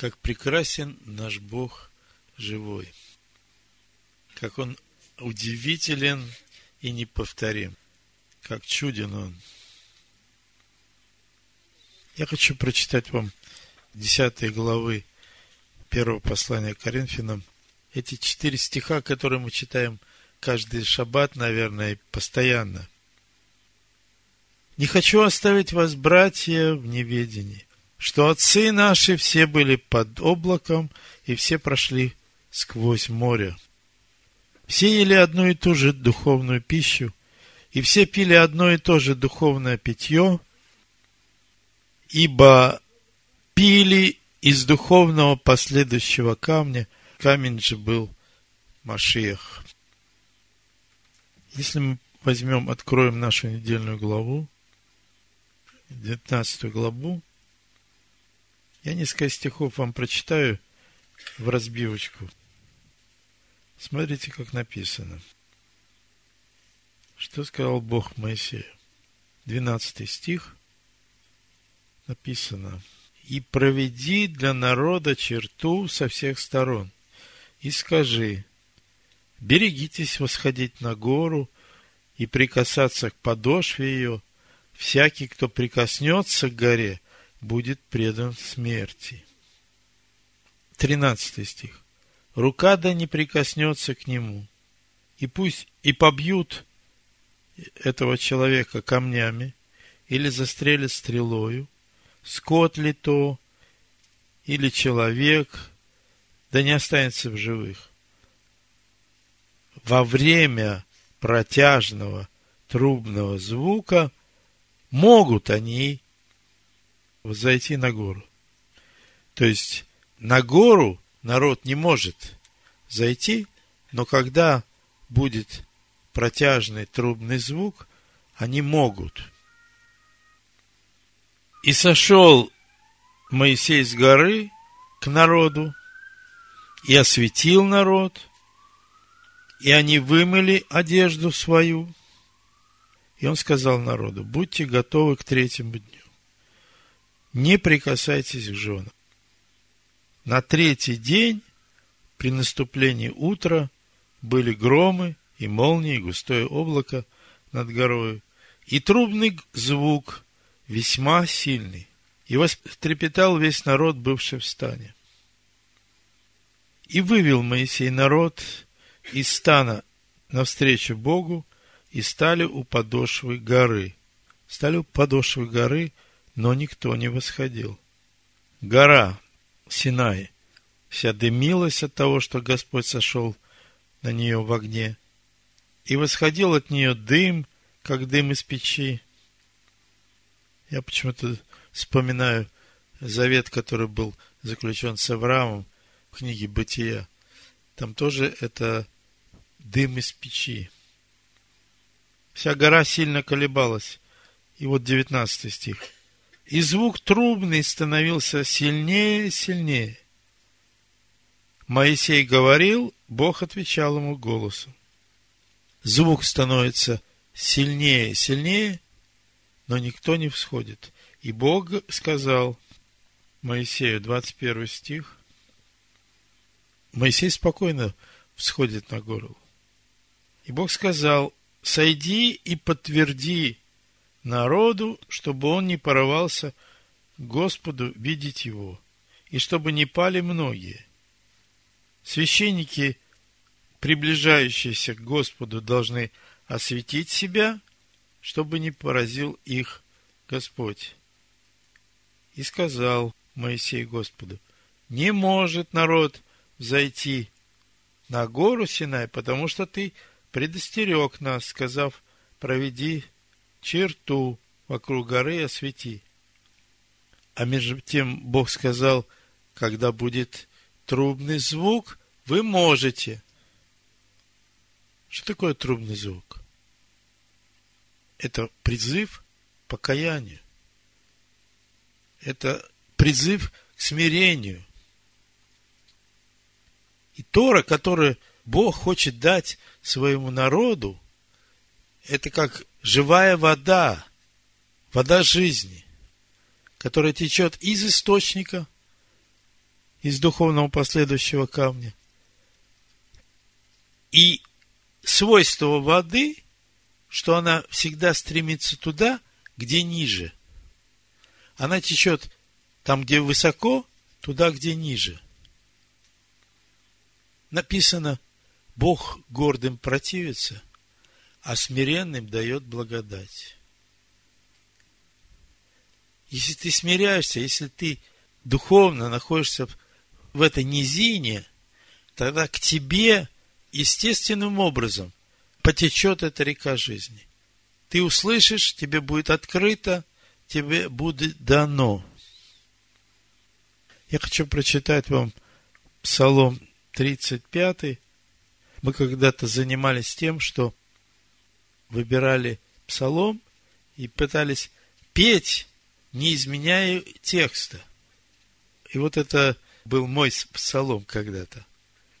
как прекрасен наш Бог живой, как Он удивителен и неповторим, как чуден Он. Я хочу прочитать вам 10 главы первого послания к Коринфянам. Эти четыре стиха, которые мы читаем каждый шаббат, наверное, постоянно. «Не хочу оставить вас, братья, в неведении, что отцы наши все были под облаком, и все прошли сквозь море. Все ели одну и ту же духовную пищу, и все пили одно и то же духовное питье, ибо пили из духовного последующего камня, камень же был Машиях. Если мы возьмем, откроем нашу недельную главу, 19 главу, я несколько стихов вам прочитаю в разбивочку. Смотрите, как написано. Что сказал Бог Моисею? 12 стих написано. «И проведи для народа черту со всех сторон, и скажи, берегитесь восходить на гору и прикасаться к подошве ее, всякий, кто прикоснется к горе, будет предан смерти. 13 стих. Рука да не прикоснется к нему, и пусть и побьют этого человека камнями, или застрелят стрелою, скот ли то, или человек, да не останется в живых. Во время протяжного трубного звука могут они взойти на гору. То есть на гору народ не может зайти, но когда будет протяжный трубный звук, они могут. И сошел Моисей с горы к народу, и осветил народ, и они вымыли одежду свою. И он сказал народу, будьте готовы к третьему дню не прикасайтесь к женам. На третий день, при наступлении утра, были громы и молнии, густое облако над горою, и трубный звук весьма сильный, и вострепетал весь народ, бывший в стане. И вывел Моисей народ из стана навстречу Богу, и стали у подошвы горы. Стали у подошвы горы – но никто не восходил. Гора Синай вся дымилась от того, что Господь сошел на нее в огне, и восходил от нее дым, как дым из печи. Я почему-то вспоминаю завет, который был заключен с Авраамом в книге Бытия. Там тоже это дым из печи. Вся гора сильно колебалась. И вот девятнадцатый стих – и звук трубный становился сильнее и сильнее. Моисей говорил, Бог отвечал ему голосом. Звук становится сильнее и сильнее, но никто не всходит. И Бог сказал Моисею, 21 стих, Моисей спокойно всходит на гору. И Бог сказал, сойди и подтверди народу, чтобы он не порывался Господу видеть его, и чтобы не пали многие. Священники, приближающиеся к Господу, должны осветить себя, чтобы не поразил их Господь. И сказал Моисей Господу, не может народ зайти на гору Синай, потому что ты предостерег нас, сказав, проведи черту вокруг горы освети. А между тем Бог сказал, когда будет трубный звук, вы можете. Что такое трубный звук? Это призыв к покаянию. Это призыв к смирению. И Тора, которую Бог хочет дать своему народу, это как живая вода, вода жизни, которая течет из источника из духовного последующего камня. И свойство воды, что она всегда стремится туда, где ниже. Она течет там, где высоко, туда, где ниже. Написано, Бог гордым противится, а смиренным дает благодать. Если ты смиряешься, если ты духовно находишься в этой низине, тогда к тебе естественным образом потечет эта река жизни. Ты услышишь, тебе будет открыто, тебе будет дано. Я хочу прочитать вам Псалом 35. Мы когда-то занимались тем, что выбирали псалом и пытались петь не изменяя текста. И вот это был мой псалом когда-то.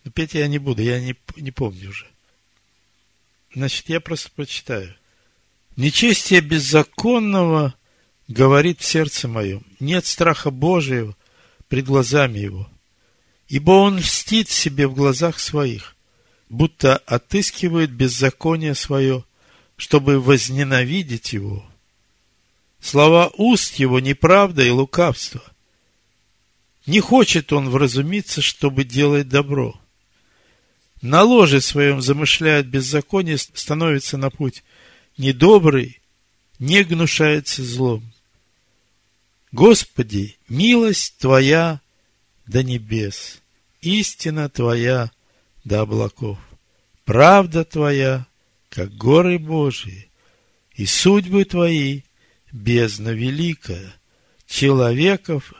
Но петь я не буду, я не, не помню уже. Значит, я просто прочитаю. Нечестие беззаконного говорит в сердце моем. Нет страха Божьего пред глазами его. Ибо он льстит себе в глазах своих, будто отыскивает беззаконие свое, чтобы возненавидеть его. Слова уст его неправда и лукавство. Не хочет он вразумиться, чтобы делать добро. На ложе своем замышляет беззаконие, становится на путь недобрый, не гнушается злом. Господи, милость Твоя до небес, истина Твоя до облаков, правда Твоя, как горы Божии, и судьбы Твои, бездна великая, человеков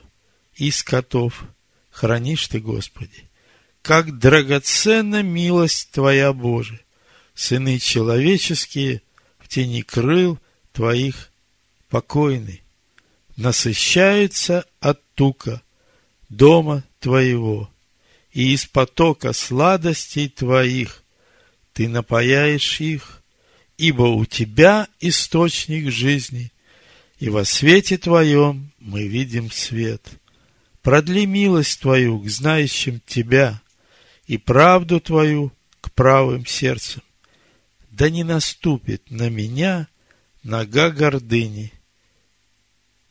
и скотов хранишь ты, Господи. Как драгоценна милость Твоя, Боже! Сыны человеческие в тени крыл Твоих покойны, насыщаются от тука дома Твоего, и из потока сладостей Твоих Ты напаяешь их, ибо у Тебя источник жизни – и во свете Твоем мы видим свет. Продли милость Твою к знающим Тебя и правду Твою к правым сердцам. Да не наступит на меня нога гордыни,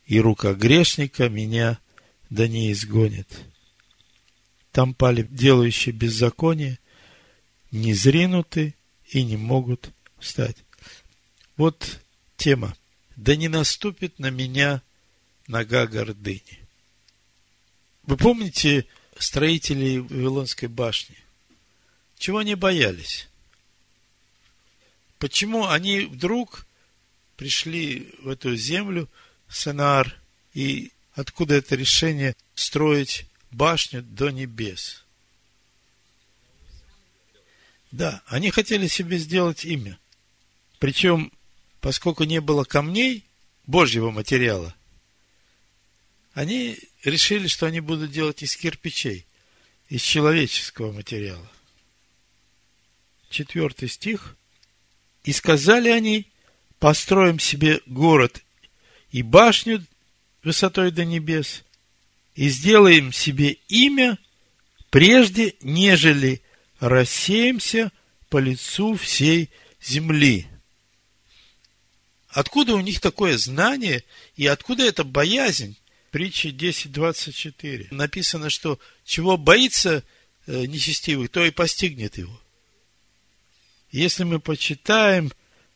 и рука грешника меня да не изгонит. Там пали делающие беззаконие, не зринуты и не могут встать. Вот тема да не наступит на меня нога гордыни. Вы помните строителей Вавилонской башни? Чего они боялись? Почему они вдруг пришли в эту землю, Сенар, и откуда это решение строить башню до небес? Да, они хотели себе сделать имя. Причем поскольку не было камней Божьего материала, они решили, что они будут делать из кирпичей, из человеческого материала. Четвертый стих. И сказали они, построим себе город и башню высотой до небес, и сделаем себе имя, прежде нежели рассеемся по лицу всей земли. Откуда у них такое знание и откуда эта боязнь? Притча 10.24. Написано, что чего боится э, нечестивый, то и постигнет его. Если мы почитаем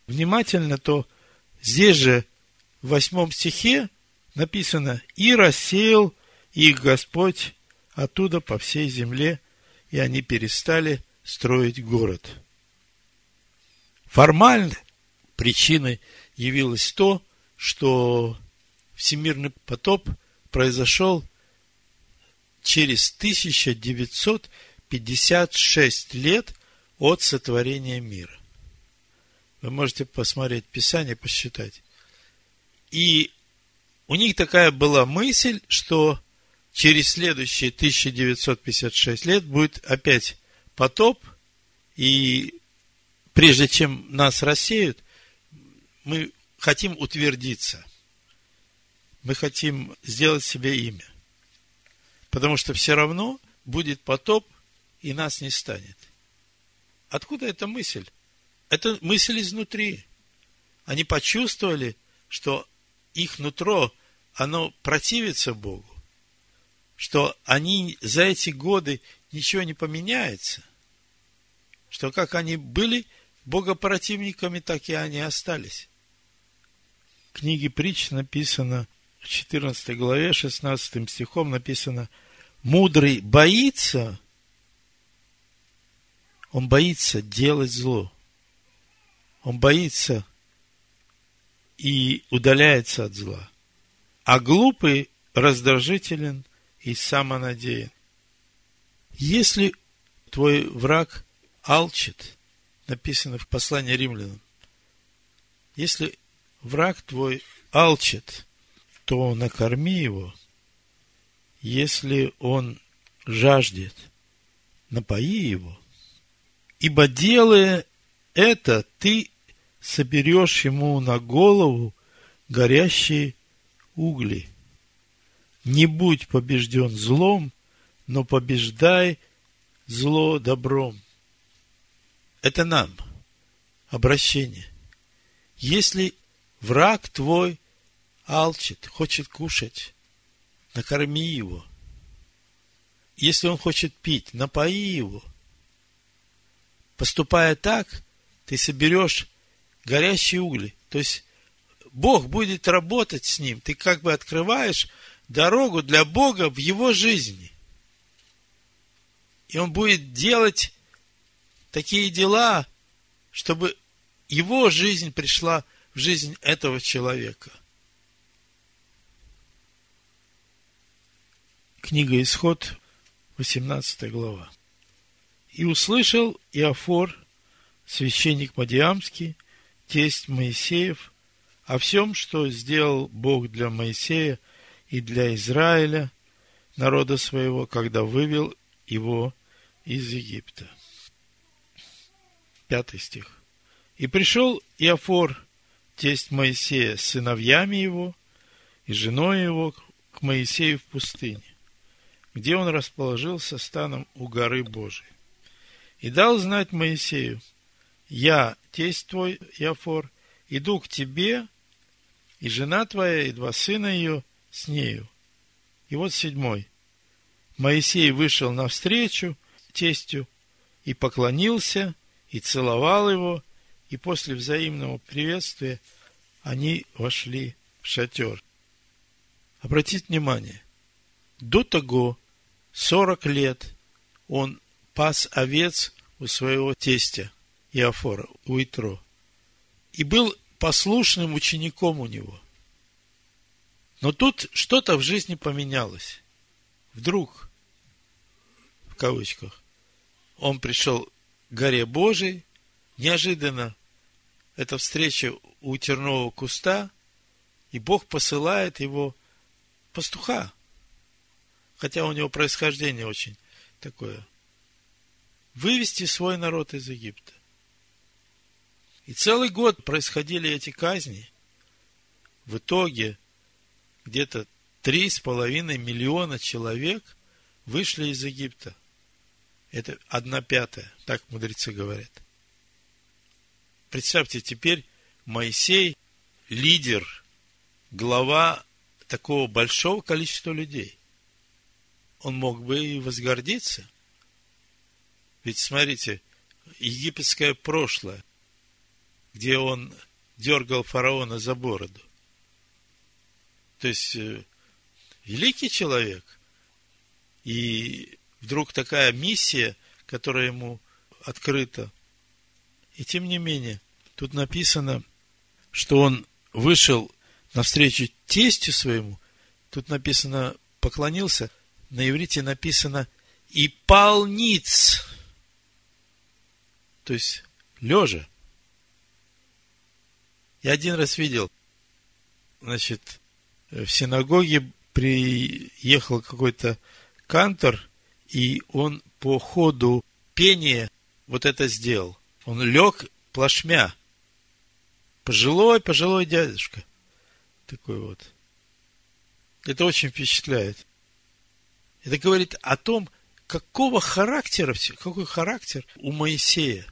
внимательно, то здесь же в восьмом стихе написано «И рассеял их Господь оттуда по всей земле, и они перестали строить город». Формально причиной явилось то, что всемирный потоп произошел через 1956 лет от сотворения мира. Вы можете посмотреть Писание, посчитать. И у них такая была мысль, что через следующие 1956 лет будет опять потоп, и прежде чем нас рассеют, мы хотим утвердиться. Мы хотим сделать себе имя. Потому что все равно будет потоп, и нас не станет. Откуда эта мысль? Это мысль изнутри. Они почувствовали, что их нутро, оно противится Богу, что они за эти годы ничего не поменяется, что как они были богопротивниками, так и они остались. В книге притч написано, в 14 главе, 16 стихом написано, мудрый боится, он боится делать зло. Он боится и удаляется от зла. А глупый раздражителен и самонадеян. Если твой враг алчит, написано в послании римлянам, если враг твой алчит, то накорми его. Если он жаждет, напои его. Ибо делая это, ты соберешь ему на голову горящие угли. Не будь побежден злом, но побеждай зло добром. Это нам обращение. Если враг твой алчит, хочет кушать, накорми его. Если он хочет пить, напои его. Поступая так, ты соберешь горящие угли. То есть Бог будет работать с ним. Ты как бы открываешь дорогу для Бога в его жизни. И он будет делать такие дела, чтобы его жизнь пришла в жизнь этого человека. Книга Исход, 18 глава. «И услышал Иофор, священник Мадиамский, тесть Моисеев, о всем, что сделал Бог для Моисея и для Израиля, народа своего, когда вывел его из Египта. Пятый стих. И пришел Иофор, тесть Моисея, с сыновьями его и женой его к Моисею в пустыне, где он расположился станом у горы Божией. И дал знать Моисею, я, тесть твой, Яфор, иду к тебе, и жена твоя, и два сына ее с нею. И вот седьмой. Моисей вышел навстречу тестю и поклонился, и целовал его, и после взаимного приветствия они вошли в шатер. Обратите внимание, до того сорок лет он пас овец у своего тестя – Иофора, у Итро. И был послушным учеником у него. Но тут что-то в жизни поменялось. Вдруг, в кавычках, он пришел к горе Божией, неожиданно эта встреча у тернового куста, и Бог посылает его пастуха, хотя у него происхождение очень такое, вывести свой народ из Египта. И целый год происходили эти казни. В итоге где-то три с половиной миллиона человек вышли из Египта. Это одна пятая, так мудрецы говорят. Представьте, теперь Моисей лидер, глава такого большого количества людей. Он мог бы и возгордиться. Ведь смотрите, египетское прошлое – где он дергал фараона за бороду. То есть, э, великий человек. И вдруг такая миссия, которая ему открыта. И тем не менее, тут написано, что он вышел навстречу тестю своему. Тут написано, поклонился. На иврите написано и полниц. То есть, лежа. Я один раз видел, значит, в синагоге приехал какой-то кантор, и он по ходу пения вот это сделал. Он лег плашмя. Пожилой, пожилой дядюшка. Такой вот. Это очень впечатляет. Это говорит о том, какого характера, какой характер у Моисея.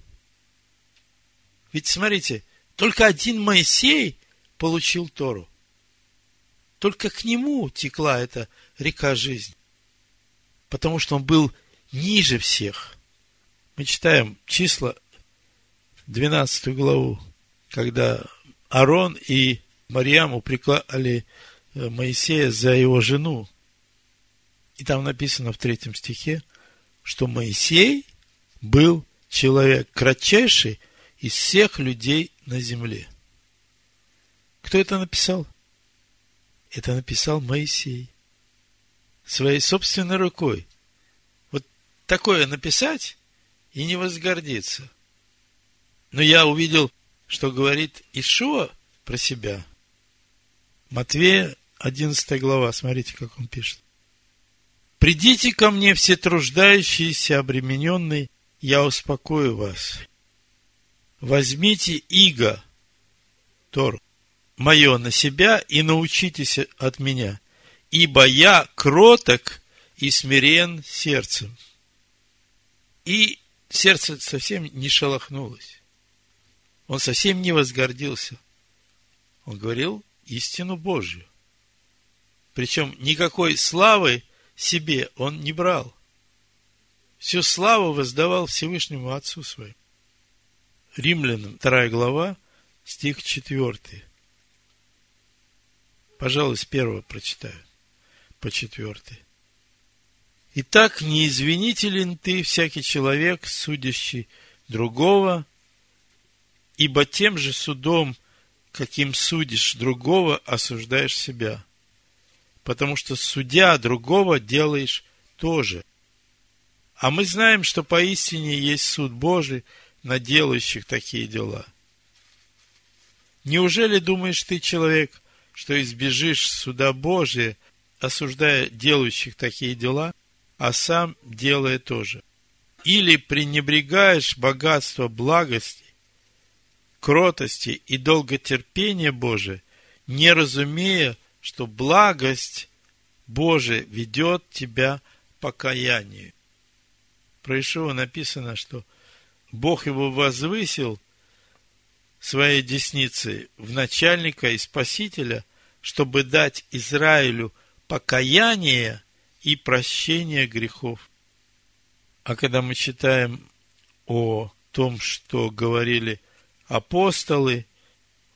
Ведь смотрите, только один Моисей получил Тору. Только к нему текла эта река жизни. Потому что он был ниже всех. Мы читаем числа 12 главу, когда Арон и Мариам упрекали э, Моисея за его жену. И там написано в третьем стихе, что Моисей был человек кратчайший из всех людей на земле. Кто это написал? Это написал Моисей. Своей собственной рукой. Вот такое написать и не возгордиться. Но я увидел, что говорит Ишуа про себя. Матвея, 11 глава, смотрите, как он пишет. «Придите ко мне, все труждающиеся, обремененные, я успокою вас. Возьмите иго, Тор, мое на себя и научитесь от меня, ибо я кроток и смирен сердцем. И сердце совсем не шелохнулось. Он совсем не возгордился. Он говорил истину Божью. Причем никакой славы себе он не брал. Всю славу воздавал Всевышнему Отцу своему. Римлянам, 2 глава, стих 4. Пожалуй, с первого прочитаю, по четвертый. Итак, не извинителен ты, всякий человек, судящий другого, ибо тем же судом, каким судишь другого, осуждаешь себя. Потому что судя другого, делаешь тоже. А мы знаем, что поистине есть суд Божий на делающих такие дела. Неужели думаешь ты, человек, что избежишь суда Божия, осуждая делающих такие дела, а сам делая тоже. Или пренебрегаешь богатство благости, кротости и долготерпения Божия, не разумея, что благость Божия ведет тебя к покаянию. Про Ишуа написано, что Бог его возвысил – своей десницы в начальника и спасителя, чтобы дать Израилю покаяние и прощение грехов. А когда мы читаем о том, что говорили апостолы,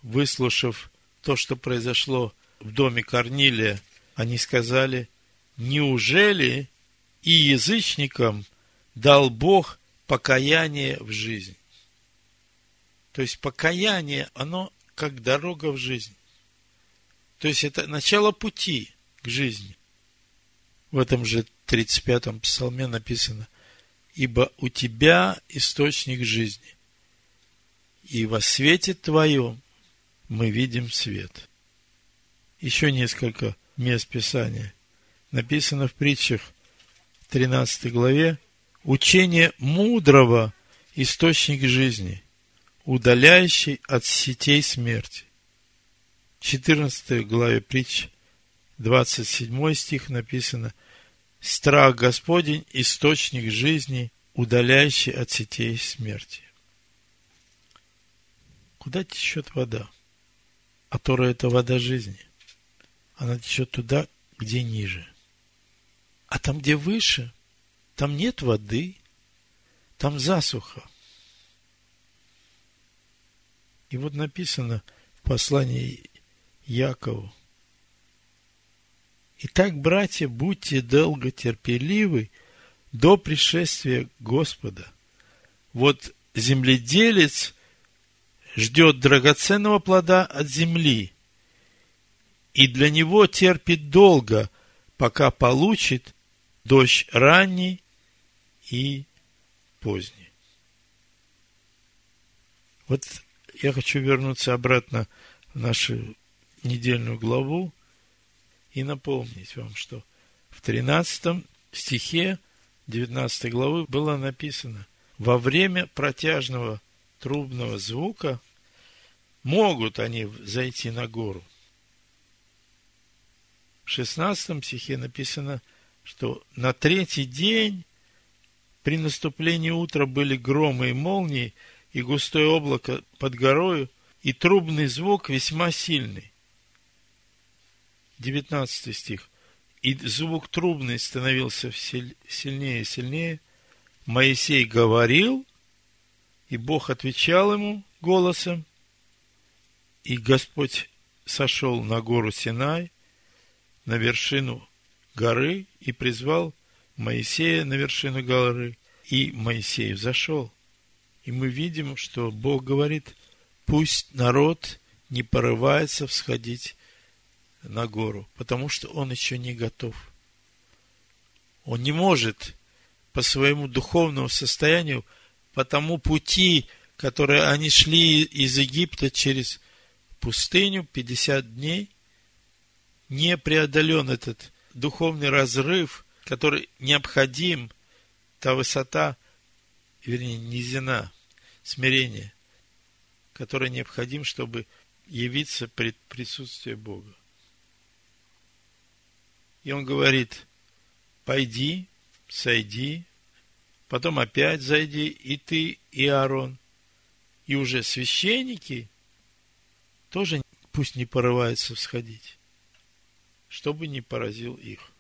выслушав то, что произошло в доме Корнилия, они сказали, неужели и язычникам дал Бог покаяние в жизнь? То есть покаяние, оно как дорога в жизнь. То есть это начало пути к жизни. В этом же 35-м псалме написано, «Ибо у тебя источник жизни, и во свете твоем мы видим свет». Еще несколько мест Писания. Написано в притчах 13 главе, «Учение мудрого – источник жизни, удаляющий от сетей смерти. 14 главе притч, 27 стих написано «Страх Господень – источник жизни, удаляющий от сетей смерти». Куда течет вода? А Тора – это вода жизни. Она течет туда, где ниже. А там, где выше, там нет воды, там засуха – и вот написано в послании Якову. Итак, братья, будьте долготерпеливы до пришествия Господа. Вот земледелец ждет драгоценного плода от земли, и для него терпит долго, пока получит дождь ранний и поздний. Вот я хочу вернуться обратно в нашу недельную главу и напомнить вам, что в 13 стихе 19 главы было написано, во время протяжного трубного звука могут они зайти на гору. В 16 стихе написано, что на третий день при наступлении утра были громы и молнии, и густое облако под горою, и трубный звук весьма сильный. 19 стих. И звук трубный становился сильнее и сильнее. Моисей говорил, и Бог отвечал ему голосом, и Господь сошел на гору Синай, на вершину горы, и призвал Моисея на вершину горы, и Моисей взошел. И мы видим, что Бог говорит, пусть народ не порывается всходить на гору, потому что он еще не готов. Он не может по своему духовному состоянию, по тому пути, который они шли из Египта через пустыню 50 дней, не преодолен этот духовный разрыв, который необходим, та высота, вернее, низина, смирение, которая необходим, чтобы явиться пред присутствие Бога. И он говорит, пойди, сойди, потом опять зайди, и ты, и Аарон. И уже священники тоже пусть не порываются всходить, чтобы не поразил их.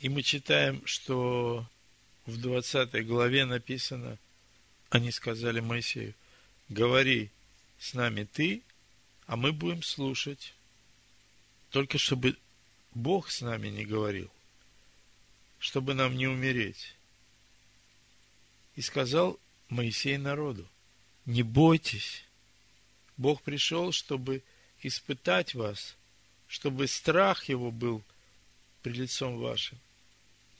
И мы читаем, что в 20 главе написано, они сказали Моисею, говори с нами ты, а мы будем слушать. Только чтобы Бог с нами не говорил, чтобы нам не умереть. И сказал Моисей народу, не бойтесь, Бог пришел, чтобы испытать вас, чтобы страх его был при лицом вашим,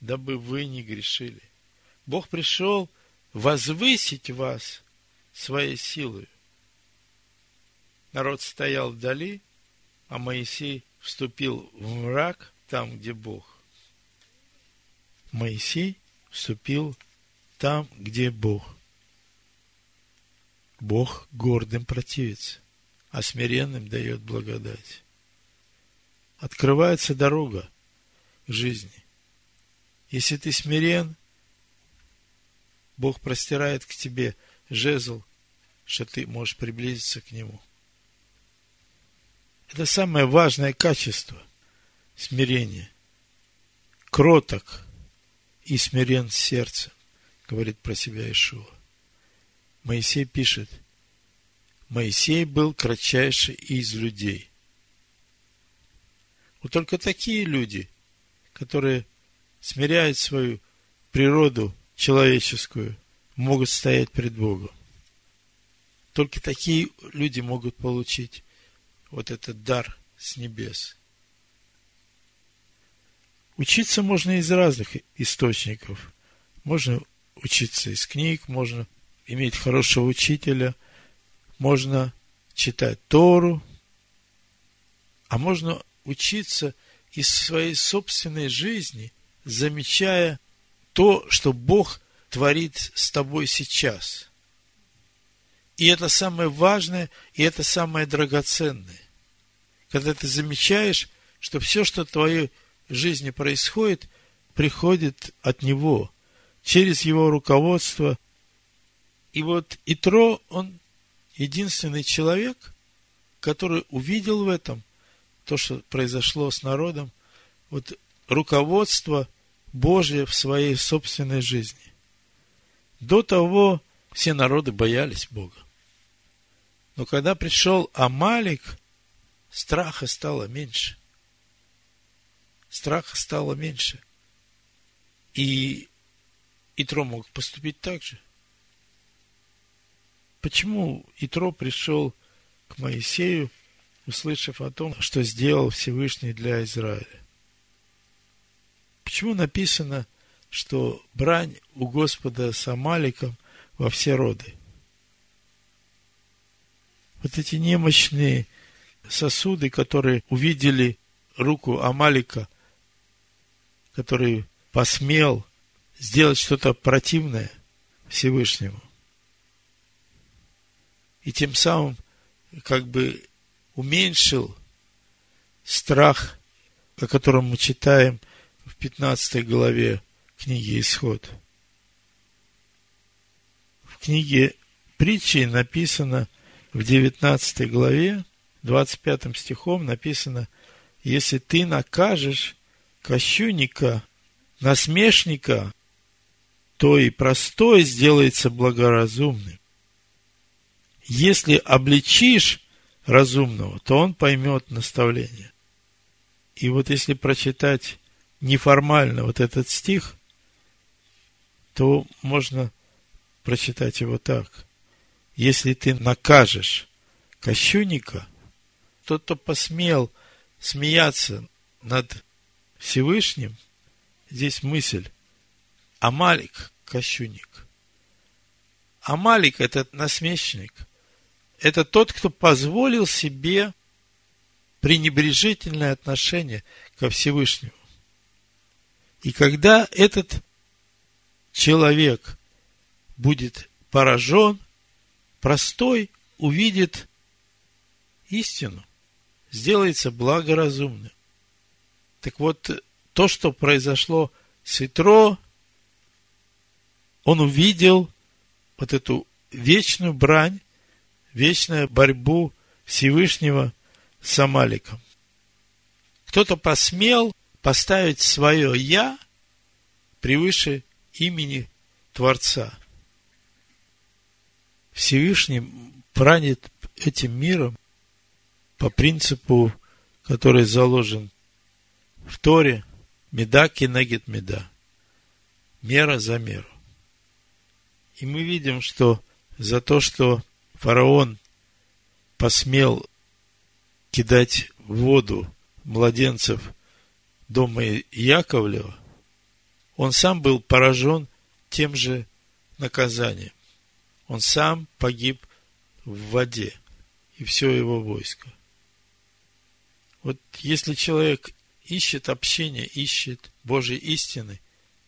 дабы вы не грешили. Бог пришел возвысить вас своей силой. Народ стоял вдали, а Моисей вступил в мрак там, где Бог. Моисей вступил там, где Бог. Бог гордым противится, а смиренным дает благодать. Открывается дорога к жизни. Если ты смирен, Бог простирает к тебе жезл, что ты можешь приблизиться к Нему – это самое важное качество – смирение. Кроток и смирен сердцем, говорит про себя Ишуа. Моисей пишет, Моисей был кратчайший из людей. Вот только такие люди, которые смиряют свою природу человеческую, могут стоять пред Богом. Только такие люди могут получить вот этот дар с небес. Учиться можно из разных источников. Можно учиться из книг, можно иметь хорошего учителя, можно читать Тору, а можно учиться из своей собственной жизни, замечая то, что Бог творит с тобой сейчас – и это самое важное, и это самое драгоценное. Когда ты замечаешь, что все, что в твоей жизни происходит, приходит от Него, через Его руководство. И вот Итро, он единственный человек, который увидел в этом то, что произошло с народом, вот руководство Божье в своей собственной жизни. До того все народы боялись Бога. Но когда пришел Амалик, страха стало меньше. Страха стало меньше. И Итро мог поступить так же. Почему Итро пришел к Моисею, услышав о том, что сделал Всевышний для Израиля? Почему написано, что брань у Господа с Амаликом во все роды? вот эти немощные сосуды, которые увидели руку Амалика, который посмел сделать что-то противное Всевышнему. И тем самым как бы уменьшил страх, о котором мы читаем 15 главе книги Исход. В книге притчи написано в 19 главе, 25 стихом написано, если ты накажешь кощунника, насмешника, то и простой сделается благоразумным. Если обличишь разумного, то он поймет наставление. И вот если прочитать неформально вот этот стих, то можно прочитать его так. Если ты накажешь кощунника, тот, кто посмел смеяться над Всевышним, здесь мысль, Амалик – кощунник. Амалик – это насмешник. Это тот, кто позволил себе пренебрежительное отношение ко Всевышнему. И когда этот человек будет поражен, простой увидит истину, сделается благоразумным. Так вот, то, что произошло с Итро, он увидел вот эту вечную брань, вечную борьбу Всевышнего с Амаликом. Кто-то посмел поставить свое «я» превыше имени Творца. Всевышний правит этим миром по принципу, который заложен в Торе, меда кинегет меда, мера за меру. И мы видим, что за то, что фараон посмел кидать в воду младенцев дома Яковлева, он сам был поражен тем же наказанием. Он сам погиб в воде, и все его войско. Вот если человек ищет общение, ищет Божьей истины,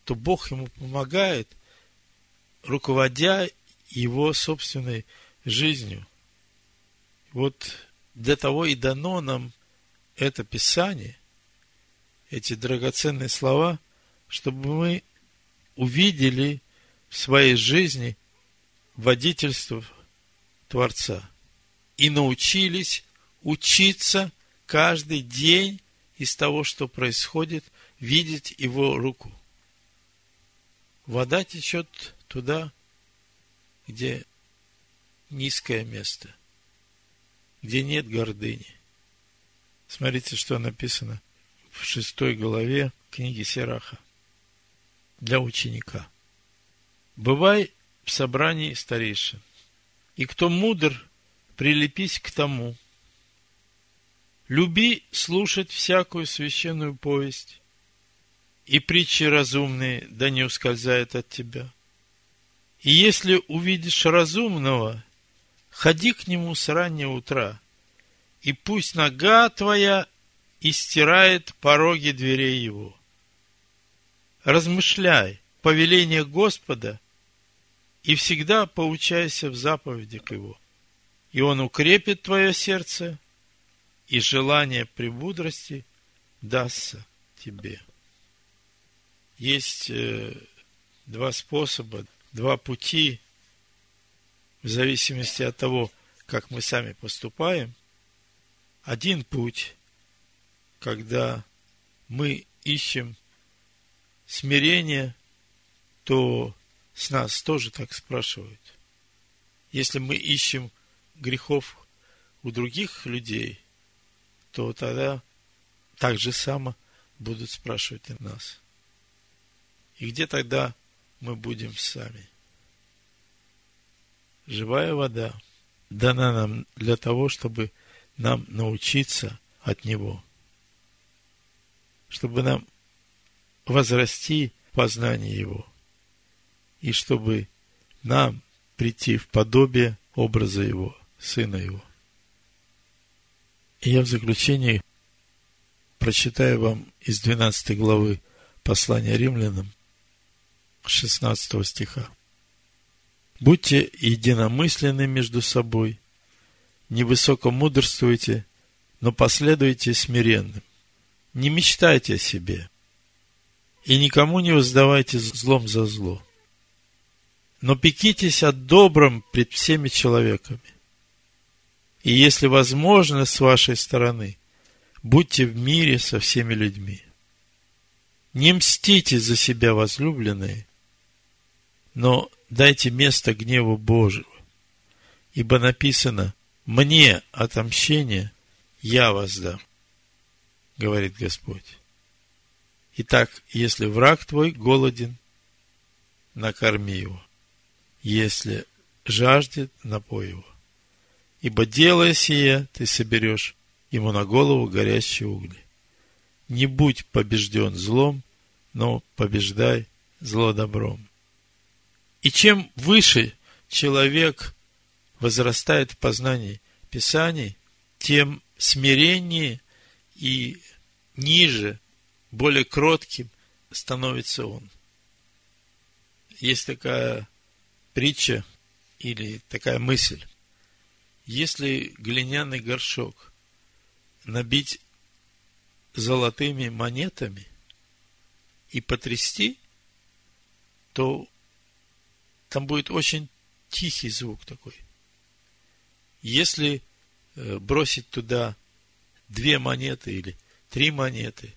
то Бог ему помогает, руководя его собственной жизнью. Вот для того и дано нам это Писание, эти драгоценные слова, чтобы мы увидели в своей жизни водительство Творца и научились учиться каждый день из того, что происходит, видеть его руку. Вода течет туда, где низкое место, где нет гордыни. Смотрите, что написано в шестой главе книги Сераха для ученика. Бывай в собрании старейшин, и кто мудр, прилепись к тому. Люби слушать всякую священную повесть, и притчи разумные да не ускользают от тебя. И если увидишь разумного, ходи к нему с раннего утра, и пусть нога твоя истирает пороги дверей его. Размышляй, повеление Господа, и всегда поучайся в заповедях его. И он укрепит твое сердце, и желание премудрости дастся тебе. Есть э, два способа, два пути, в зависимости от того, как мы сами поступаем. Один путь, когда мы ищем смирение, то с нас тоже так спрашивают. Если мы ищем грехов у других людей, то тогда так же само будут спрашивать и нас. И где тогда мы будем сами? Живая вода дана нам для того, чтобы нам научиться от Него, чтобы нам возрасти в познании Его – и чтобы нам прийти в подобие образа Его, Сына Его. И я в заключении прочитаю вам из 12 главы послания римлянам, 16 стиха. Будьте единомысленны между собой, невысоко мудрствуйте, но последуйте смиренным. Не мечтайте о себе. и никому не воздавайте злом за зло. Но пекитесь о добром пред всеми человеками. И если возможно с вашей стороны, будьте в мире со всеми людьми. Не мстите за себя, возлюбленные, но дайте место гневу Божьего. Ибо написано, мне отомщение я воздам, говорит Господь. Итак, если враг твой голоден, накорми его. Если жаждет, напой его. Ибо делая сие, ты соберешь ему на голову горящие угли. Не будь побежден злом, но побеждай зло добром. И чем выше человек возрастает в познании Писаний, тем смиреннее и ниже, более кротким становится он. Есть такая притча или такая мысль. Если глиняный горшок набить золотыми монетами и потрясти, то там будет очень тихий звук такой. Если э, бросить туда две монеты или три монеты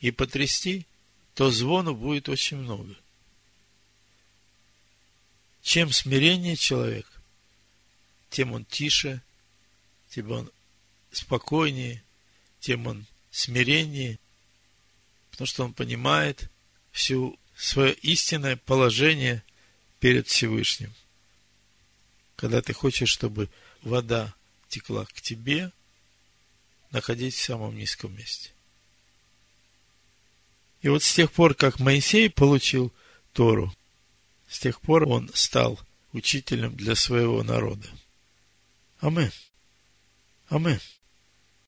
и потрясти, то звону будет очень много. Чем смирение человек, тем он тише, тем он спокойнее, тем он смиреннее, потому что он понимает всю свое истинное положение перед Всевышним. Когда ты хочешь, чтобы вода текла к тебе, находись в самом низком месте. И вот с тех пор, как Моисей получил Тору, с тех пор он стал учителем для своего народа. Амин. Амин.